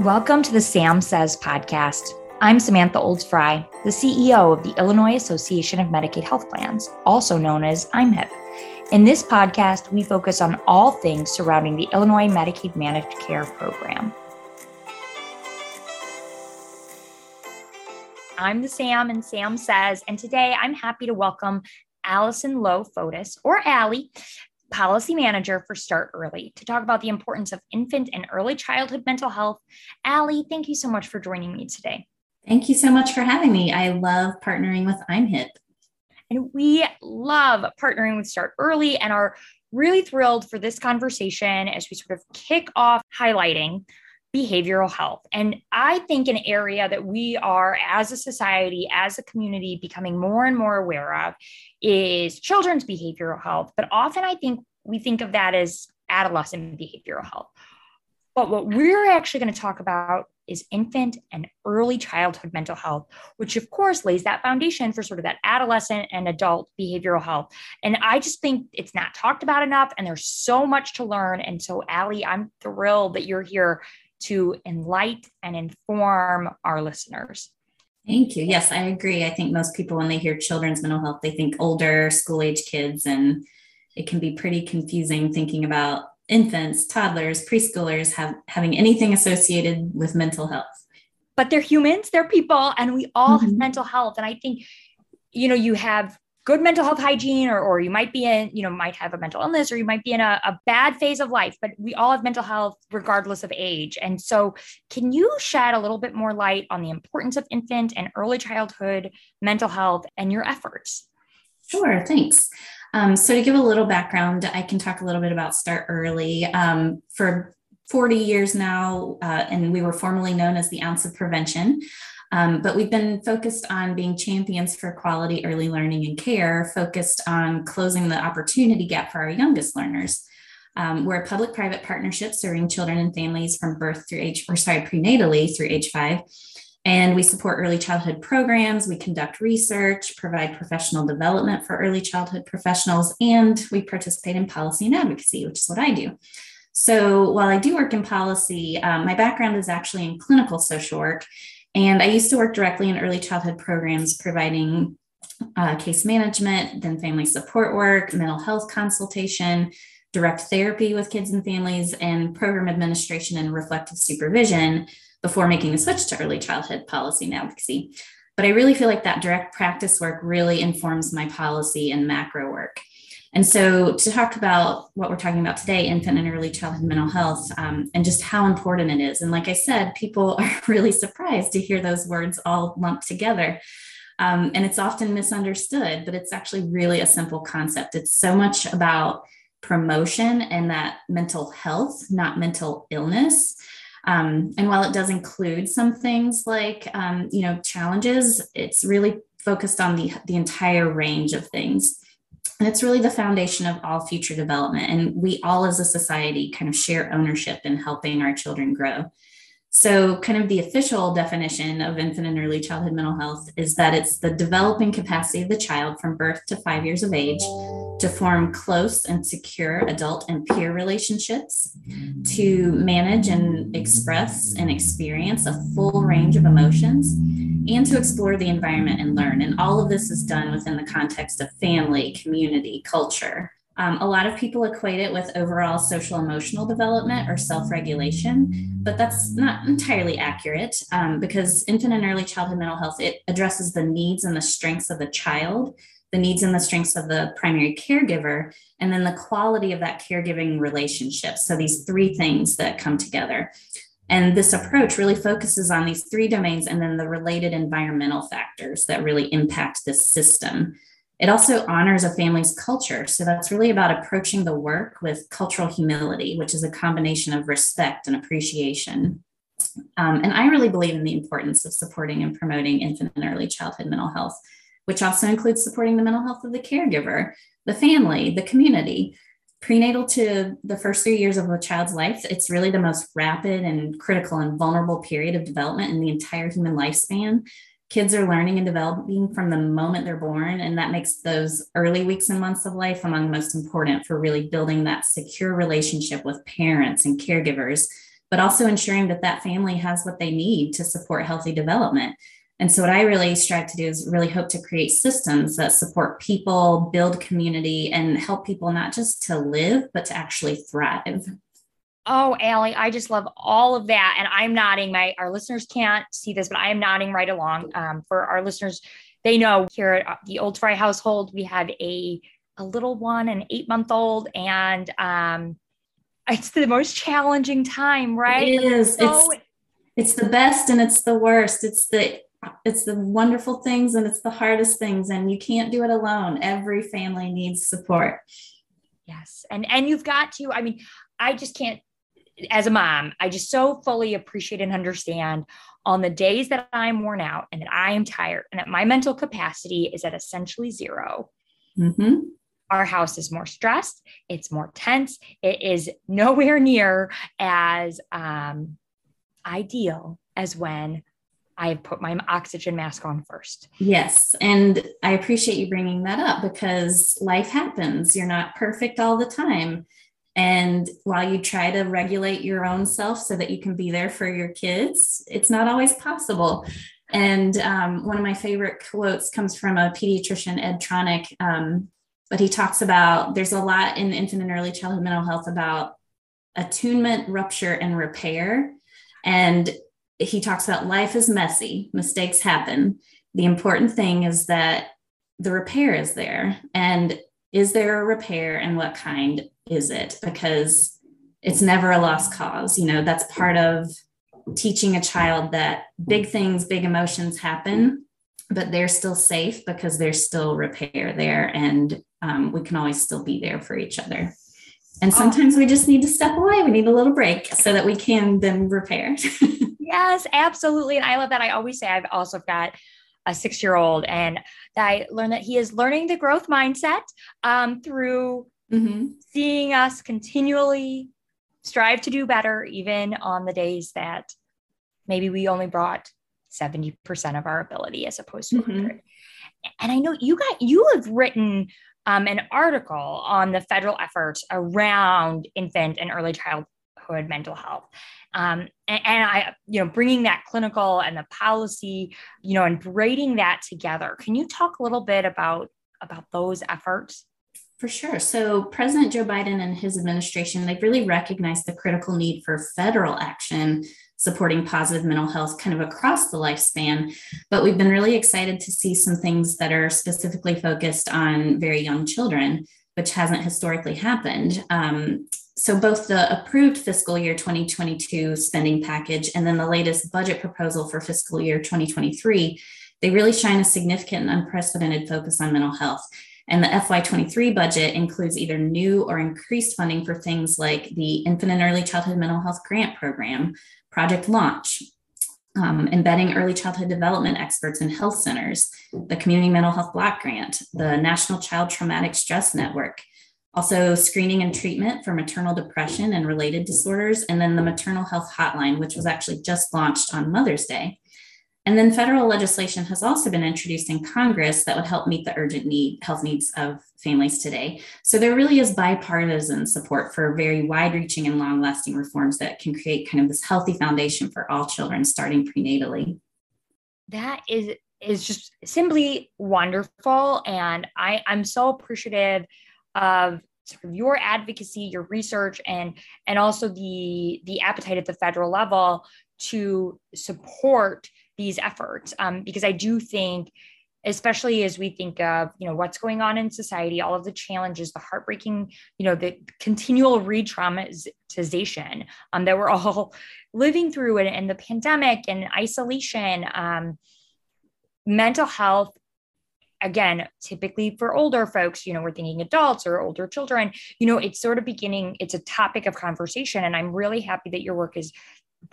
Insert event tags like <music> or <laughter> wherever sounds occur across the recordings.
Welcome to the Sam Says podcast. I'm Samantha Olds Frey, the CEO of the Illinois Association of Medicaid Health Plans, also known as IMHIP. In this podcast, we focus on all things surrounding the Illinois Medicaid Managed Care Program. I'm the Sam, and Sam says, and today I'm happy to welcome Allison Lowe Fotis, or Allie, policy manager for Start Early, to talk about the importance of infant and early childhood mental health. Allie, thank you so much for joining me today. Thank you so much for having me. I love partnering with IMHIP. And we love partnering with Start Early and are really thrilled for this conversation as we sort of kick off highlighting behavioral health. And I think an area that we are, as a society, as a community, becoming more and more aware of is children's behavioral health. But often I think we think of that as adolescent behavioral health. But what we're actually going to talk about is infant and early childhood mental health, which of course lays that foundation for sort of that adolescent and adult behavioral health. And I just think it's not talked about enough, and there's so much to learn. And so, Allie, I'm thrilled that you're here to enlighten and inform our listeners. Thank you. Yes, I agree. I think most people, when they hear children's mental health, they think older school age kids, and it can be pretty confusing thinking about infants, toddlers, preschoolers have having anything associated with mental health. But they're humans, they're people, and we all mm-hmm. have mental health. And I think, you know, you have good mental health hygiene or, or you might be in you know might have a mental illness or you might be in a, a bad phase of life but we all have mental health regardless of age. And so can you shed a little bit more light on the importance of infant and early childhood mental health and your efforts? Sure thanks. Um, so to give a little background i can talk a little bit about start early. Um, for 40 years now uh, and we were formerly known as the ounce of prevention um, but we've been focused on being champions for quality early learning and care, focused on closing the opportunity gap for our youngest learners. Um, we're a public private partnership serving children and families from birth through age, or sorry, prenatally through age five. And we support early childhood programs, we conduct research, provide professional development for early childhood professionals, and we participate in policy and advocacy, which is what I do. So while I do work in policy, um, my background is actually in clinical social work. And I used to work directly in early childhood programs, providing uh, case management, then family support work, mental health consultation, direct therapy with kids and families, and program administration and reflective supervision before making the switch to early childhood policy and advocacy. But I really feel like that direct practice work really informs my policy and macro work. And so, to talk about what we're talking about today, infant and early childhood mental health, um, and just how important it is. And like I said, people <laughs> are really surprised to hear those words all lumped together. Um, and it's often misunderstood, but it's actually really a simple concept. It's so much about promotion and that mental health, not mental illness. Um, and while it does include some things like, um, you know, challenges, it's really focused on the, the entire range of things. And it's really the foundation of all future development. And we all, as a society, kind of share ownership in helping our children grow. So, kind of the official definition of infant and early childhood mental health is that it's the developing capacity of the child from birth to five years of age to form close and secure adult and peer relationships, to manage and express and experience a full range of emotions, and to explore the environment and learn. And all of this is done within the context of family, community, culture. Um, a lot of people equate it with overall social emotional development or self regulation, but that's not entirely accurate um, because infant and early childhood mental health it addresses the needs and the strengths of the child, the needs and the strengths of the primary caregiver, and then the quality of that caregiving relationship. So these three things that come together. And this approach really focuses on these three domains and then the related environmental factors that really impact this system. It also honors a family's culture. So that's really about approaching the work with cultural humility, which is a combination of respect and appreciation. Um, and I really believe in the importance of supporting and promoting infant and early childhood mental health, which also includes supporting the mental health of the caregiver, the family, the community. Prenatal to the first three years of a child's life, it's really the most rapid and critical and vulnerable period of development in the entire human lifespan kids are learning and developing from the moment they're born. And that makes those early weeks and months of life among the most important for really building that secure relationship with parents and caregivers but also ensuring that that family has what they need to support healthy development. And so, what I really strive to do is really hope to create systems that support people, build community, and help people not just to live, but to actually thrive. Oh, Allie, I just love all of that. And I'm nodding. My our listeners can't see this, but I am nodding right along. Um, for our listeners, they know here at the Old Frey household, we have a a little one, an eight month old, and um, <laughs> it's the most challenging time, right? It is. So, it's, it's the best and it's the worst. It's the it's the wonderful things and it's the hardest things and you can't do it alone. Every family needs support. Yes. And and you've got to i mean i just can't as a mom i just so fully appreciate and understand on the days that i'm worn out and that i am tired and that my mental capacity is at essentially 0 mm-hmm. our house is more stressed it's more tense it is nowhere near as um, ideal as when I put my oxygen mask on first. Yes. And I appreciate you bringing that up because life happens. You're not perfect all the time. And while you try to regulate your own self so that you can be there for your kids, it's not always possible. And um, one of my favorite quotes comes from a pediatrician, Ed Tronick, um, but he talks about there's a lot in infant and early childhood mental health about attunement, rupture, and repair. And he talks about life is messy, mistakes happen. The important thing is that the repair is there. And is there a repair and what kind is it? Because it's never a lost cause. You know, that's part of teaching a child that big things, big emotions happen, but they're still safe because there's still repair there. And um, we can always still be there for each other. And sometimes we just need to step away. We need a little break so that we can then repair. <laughs> Yes, absolutely. And I love that. I always say I've also got a six year old, and I learned that he is learning the growth mindset um, through mm-hmm. seeing us continually strive to do better, even on the days that maybe we only brought 70% of our ability as opposed to mm-hmm. 100. And I know you got, you have written um, an article on the federal efforts around infant and early childhood mental health um, and, and, I, you know, bringing that clinical and the policy, you know, and braiding that together. Can you talk a little bit about about those efforts? For sure. So, President Joe Biden and his administration, they've really recognized the critical need for federal action supporting positive mental health kind of across the lifespan. But we've been really excited to see some things that are specifically focused on very young children, which hasn't historically happened. Um, so both the approved fiscal year 2022 spending package and then the latest budget proposal for fiscal year 2023 they really shine a significant and unprecedented focus on mental health. And the FY23 budget includes either new or increased funding for things like the Infant and Early Childhood Mental Health Grant Program, Project Launch, um, embedding early childhood development experts in health centers, the Community Mental Health Block Grant, the National Child Traumatic Stress Network, also screening and treatment for maternal depression and related disorders, and then the maternal health hotline, which was actually just launched on Mother's Day. And then federal legislation has also been introduced in Congress that would help meet the urgent need, health needs of families today. So there really is bipartisan support for very wide reaching and long lasting reforms that can create kind of this healthy foundation for all children starting prenatally. That is is just simply wonderful. And I, I'm so appreciative of sort of your advocacy, your research, and and also the the appetite at the federal level to support these efforts. Um, because I do think, especially as we think of you know what's going on in society, all of the challenges, the heartbreaking, you know, the continual re-traumatization um, that we're <laughs> all living through, and, and the pandemic and isolation. Um, mental health again, typically for older folks, you know, we're thinking adults or older children, you know, it's sort of beginning, it's a topic of conversation. And I'm really happy that your work is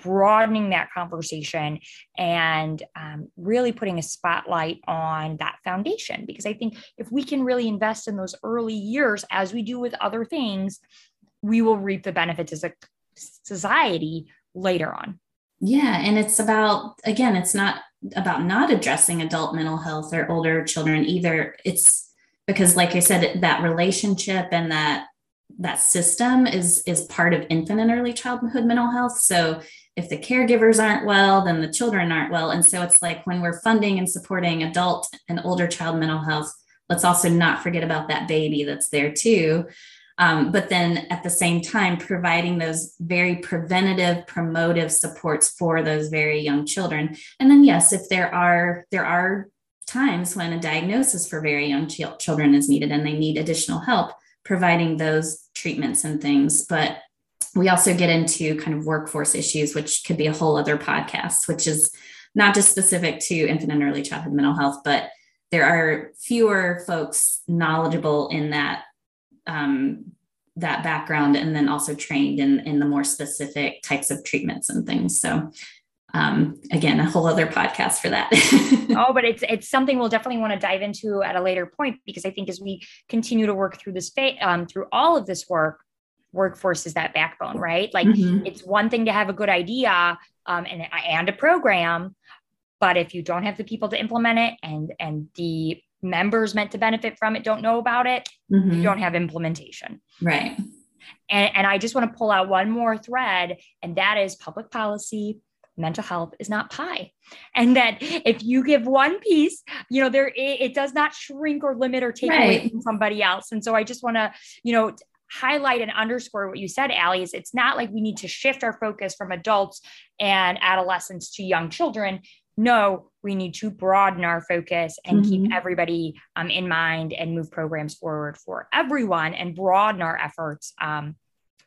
broadening that conversation and um, really putting a spotlight on that foundation. Because I think if we can really invest in those early years, as we do with other things, we will reap the benefits as a society later on. Yeah. And it's about, again, it's not about not addressing adult mental health or older children either. It's because, like I said, that relationship and that that system is is part of infant and early childhood mental health. So if the caregivers aren't well, then the children aren't well. And so it's like when we're funding and supporting adult and older child mental health, let's also not forget about that baby that's there too. Um, but then at the same time, providing those very preventative, promotive supports for those very young children. And then, yes, if there are there are times when a diagnosis for very young ch- children is needed and they need additional help, providing those treatments and things. But we also get into kind of workforce issues, which could be a whole other podcast, which is not just specific to infant and early childhood mental health, but there are fewer folks knowledgeable in that um, that background and then also trained in, in the more specific types of treatments and things. So um, again, a whole other podcast for that. <laughs> oh, but it's it's something we'll definitely want to dive into at a later point because I think as we continue to work through this um, through all of this work, workforce is that backbone, right? Like mm-hmm. it's one thing to have a good idea um, and and a program, but if you don't have the people to implement it and and the members meant to benefit from it don't know about it, mm-hmm. you don't have implementation. Right. And, and I just want to pull out one more thread, and that is public policy. Mental health is not pie. And that if you give one piece, you know, there it, it does not shrink or limit or take right. away from somebody else. And so I just want to, you know, highlight and underscore what you said, Allie, is it's not like we need to shift our focus from adults and adolescents to young children no, we need to broaden our focus and mm-hmm. keep everybody um, in mind and move programs forward for everyone and broaden our efforts um,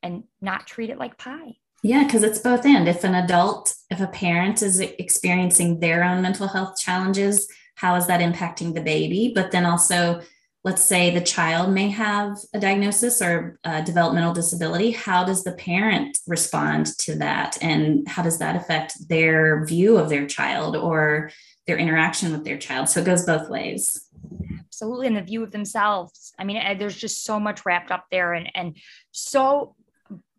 and not treat it like pie. Yeah, because it's both and. If an adult, if a parent is experiencing their own mental health challenges, how is that impacting the baby? But then also, let's say the child may have a diagnosis or a developmental disability how does the parent respond to that? And how does that affect their view of their child or their interaction with their child? So it goes both ways. Absolutely and the view of themselves. I mean there's just so much wrapped up there and and so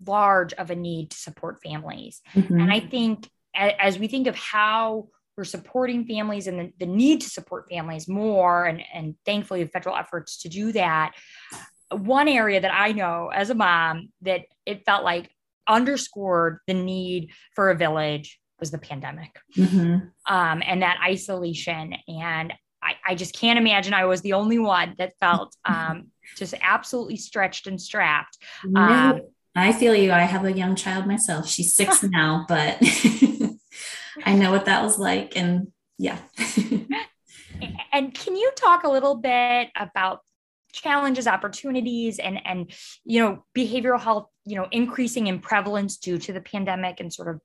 large of a need to support families. Mm-hmm. and i think as we think of how we're supporting families and the, the need to support families more and, and thankfully the federal efforts to do that. One area that i know as a mom that it felt like underscored the need for a village was the pandemic. Mm-hmm. um, and that isolation. And I, I, just can't imagine i was the only one that felt <laughs> um, just absolutely stretched and strapped. Um, i feel you. I have a young child myself. She's six <laughs> now but <laughs> I know what that was like. And yeah. <laughs> and can you talk a little bit about challenges opportunities and and you know behavioral health you know increasing in prevalence due to the pandemic and sort of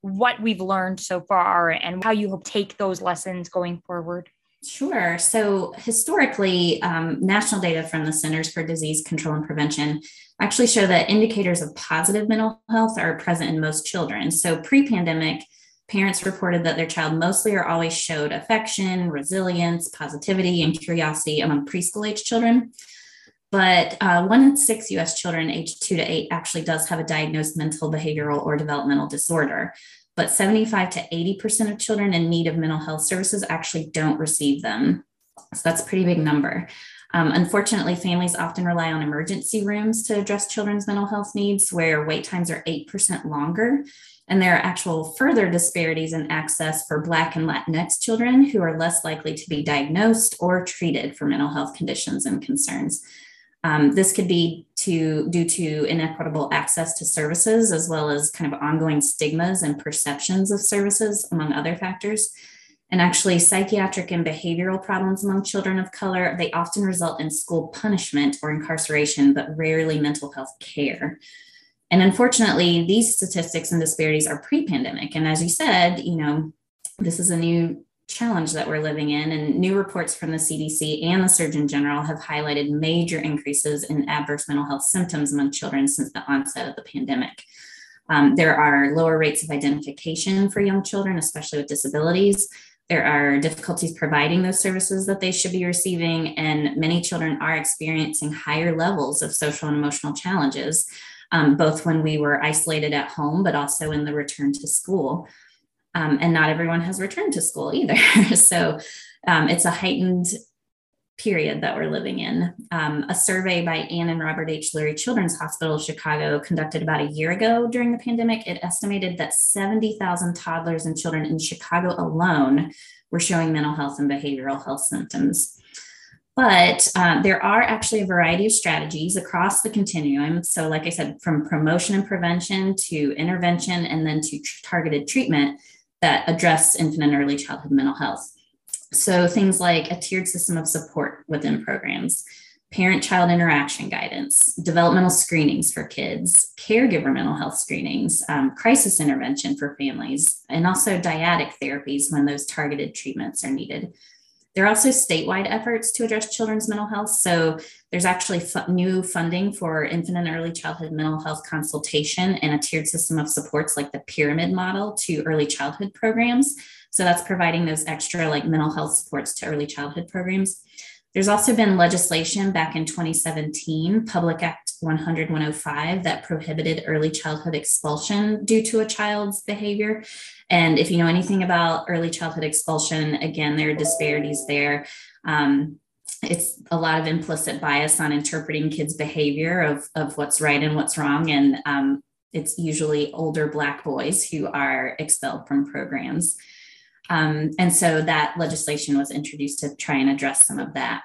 what we've learned so far and how you hope take those lessons going forward Sure. So, historically, um, national data from the Centers for Disease Control and Prevention actually show that indicators of positive mental health are present in most children. So, pre pandemic, parents reported that their child mostly or always showed affection, resilience, positivity, and curiosity among preschool age children. But uh, one in six US children aged two to eight actually does have a diagnosed mental, behavioral, or developmental disorder. But 75 to 80% of children in need of mental health services actually don't receive them. So that's a pretty big number. Um, unfortunately, families often rely on emergency rooms to address children's mental health needs, where wait times are 8% longer and there are actual further disparities in access for Black and Latinx children who are less likely to be diagnosed or treated for mental health conditions and concerns. Um, this could be to, due to inequitable access to services, as well as kind of ongoing stigmas and perceptions of services, among other factors. And actually, psychiatric and behavioral problems among children of color, they often result in school punishment or incarceration, but rarely mental health care. And unfortunately, these statistics and disparities are pre pandemic. And as you said, you know, this is a new challenge that we're living in. And new reports from the CDC and the Surgeon General have highlighted major increases in adverse mental health symptoms among children since the onset of the pandemic. Um, there are lower rates of identification for young children, especially with disabilities. There are difficulties providing those services that they should be receiving, and many children are experiencing higher levels of social and emotional challenges um, both when we were isolated at home, but also in the return to school. Um, and not everyone has returned to school either. <laughs> so um, it's a heightened period that we're living in. Um, a survey by Ann and Robert H. Lurie Children's Hospital of Chicago conducted about a year ago during the pandemic, it estimated that 70,000 toddlers and children in Chicago alone were showing mental health and behavioral health symptoms. But uh, there are actually a variety of strategies across the continuum. So, like I said, from promotion and prevention to intervention and then to targeted treatment that address infant and early childhood mental health. So, things like a tiered system of support within programs, parent child interaction guidance, developmental screenings for kids, caregiver mental health screenings, um, crisis intervention for families, and also dyadic therapies when those targeted treatments are needed. There are also statewide efforts to address children's mental health. So there's actually new funding for infant and early childhood mental health consultation and a tiered system of supports like the pyramid model to early childhood programs. So that's providing those extra like mental health supports to early childhood programs. There's also been legislation back in 2017, Public Act 100 105, that prohibited early childhood expulsion due to a child's behavior. And if you know anything about early childhood expulsion, again, there are disparities there. Um, it's a lot of implicit bias on interpreting kids' behavior of, of what's right and what's wrong. And um, it's usually older Black boys who are expelled from programs. Um, and so that legislation was introduced to try and address some of that.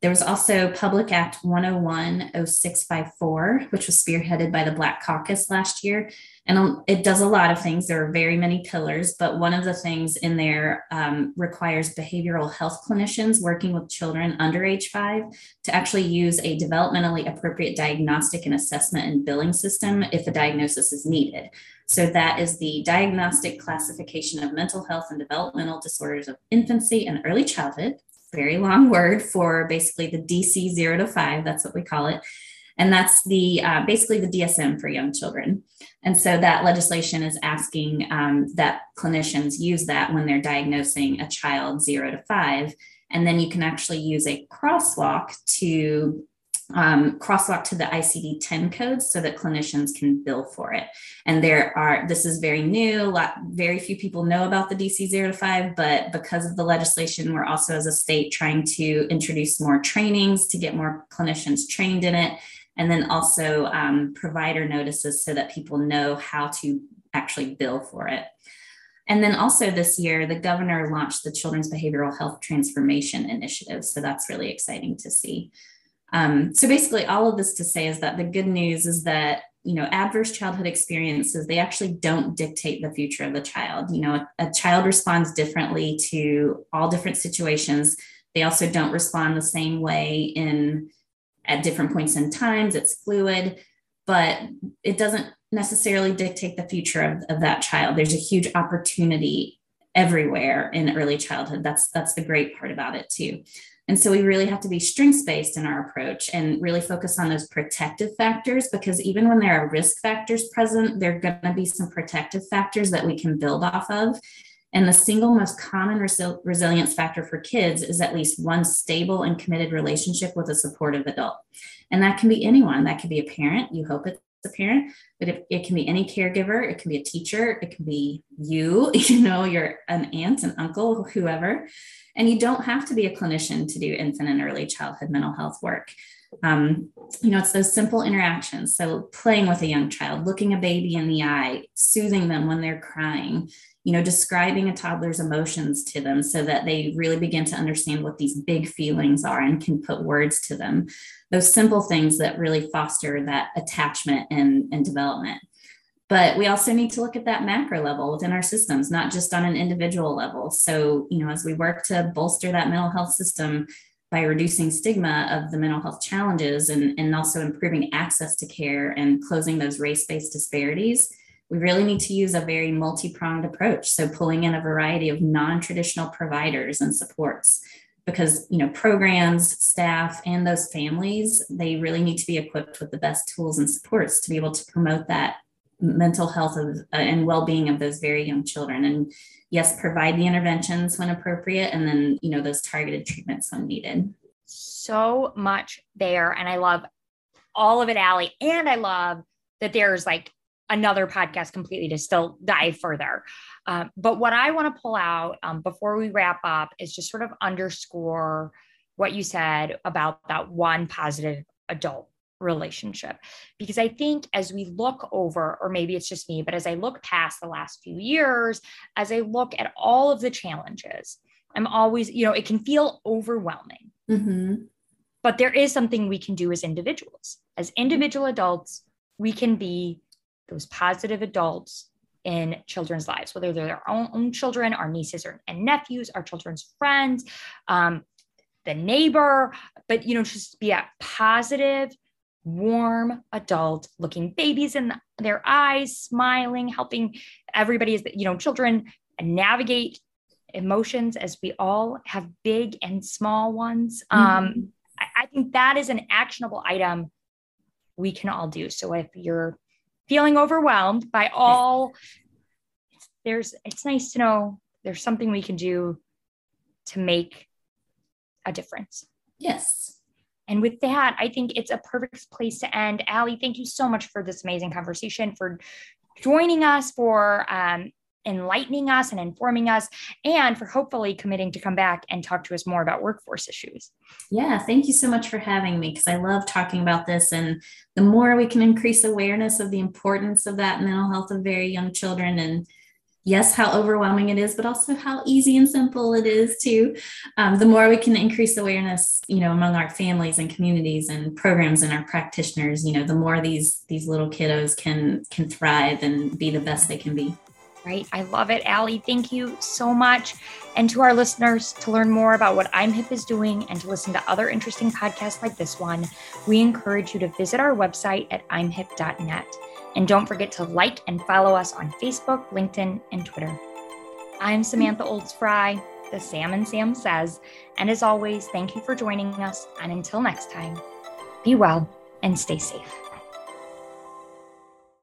There was also Public Act 101 0654, which was spearheaded by the Black Caucus last year. And it does a lot of things. There are very many pillars, but one of the things in there um, requires behavioral health clinicians working with children under age five to actually use a developmentally appropriate diagnostic and assessment and billing system if a diagnosis is needed. So that is the Diagnostic Classification of Mental Health and Developmental Disorders of Infancy and Early Childhood. Very long <laughs> word for basically the DC zero to five. That's what we call it. And that's the uh, basically the DSM for young children. And so that legislation is asking um, that clinicians use that when they're diagnosing a child zero to five. And then you can actually use a crosswalk to um, crosswalk to the ICD 10 codes so that clinicians can bill for it. And there are, this is very new, lot, very few people know about the DC 0 to 5, but because of the legislation, we're also as a state trying to introduce more trainings to get more clinicians trained in it. And then also um, provider notices so that people know how to actually bill for it. And then also this year, the governor launched the Children's Behavioral Health Transformation Initiative. So that's really exciting to see. Um, so basically, all of this to say is that the good news is that you know adverse childhood experiences they actually don't dictate the future of the child. You know, a, a child responds differently to all different situations. They also don't respond the same way in at different points in times. It's fluid, but it doesn't necessarily dictate the future of, of that child. There's a huge opportunity everywhere in early childhood. That's that's the great part about it too. And so we really have to be strengths based in our approach and really focus on those protective factors because even when there are risk factors present, there are going to be some protective factors that we can build off of. And the single most common resil- resilience factor for kids is at least one stable and committed relationship with a supportive adult. And that can be anyone, that can be a parent. You hope it's a parent, but it, it can be any caregiver, it can be a teacher, it can be you, <laughs> you know, you're an aunt, an uncle, whoever. And you don't have to be a clinician to do infant and early childhood mental health work. Um, you know, it's those simple interactions. So, playing with a young child, looking a baby in the eye, soothing them when they're crying, you know, describing a toddler's emotions to them so that they really begin to understand what these big feelings are and can put words to them. Those simple things that really foster that attachment and, and development. But we also need to look at that macro level within our systems, not just on an individual level. So, you know, as we work to bolster that mental health system by reducing stigma of the mental health challenges and, and also improving access to care and closing those race based disparities, we really need to use a very multi pronged approach. So, pulling in a variety of non traditional providers and supports because you know programs staff and those families they really need to be equipped with the best tools and supports to be able to promote that mental health of, uh, and well-being of those very young children and yes provide the interventions when appropriate and then you know those targeted treatments when needed. So much there and i love all of it Allie and i love that there's like another podcast completely to still dive further. Um, but what i want to pull out um, before we wrap up is just sort of underscore what you said about that one positive adult relationship. Because I think as we look over, or maybe it's just me, but as I look past the last few years, as I look at all of the challenges, I'm always, you know, it can feel overwhelming. Mm-hmm. But there is something we can do as individuals. As individual adults, we can be those positive adults in children's lives, whether they're their own, own children, our nieces or, and nephews, our children's friends, um, the neighbor, but you know, just be a positive, warm adult looking babies in their eyes, smiling, helping everybody, as you know, children navigate emotions as we all have big and small ones. Mm-hmm. Um, I, I think that is an actionable item we can all do. So if you're feeling overwhelmed by all, there's, it's nice to know there's something we can do to make a difference. Yes. And with that, I think it's a perfect place to end. Allie, thank you so much for this amazing conversation, for joining us, for um, enlightening us and informing us, and for hopefully committing to come back and talk to us more about workforce issues. Yeah, thank you so much for having me because I love talking about this. And the more we can increase awareness of the importance of that mental health of very young children and yes, how overwhelming it is, but also how easy and simple it is too. Um, the more we can increase awareness, you know, among our families and communities and programs and our practitioners, you know, the more these these little kiddos can can thrive and be the best they can be. Right. I love it, Allie. Thank you so much. And to our listeners, to learn more about what I'm Hip is doing and to listen to other interesting podcasts like this one, we encourage you to visit our website at imhip.net. And don't forget to like and follow us on Facebook, LinkedIn, and Twitter. I'm Samantha Olds Frey, the Sam and Sam Says. And as always, thank you for joining us. And until next time, be well and stay safe.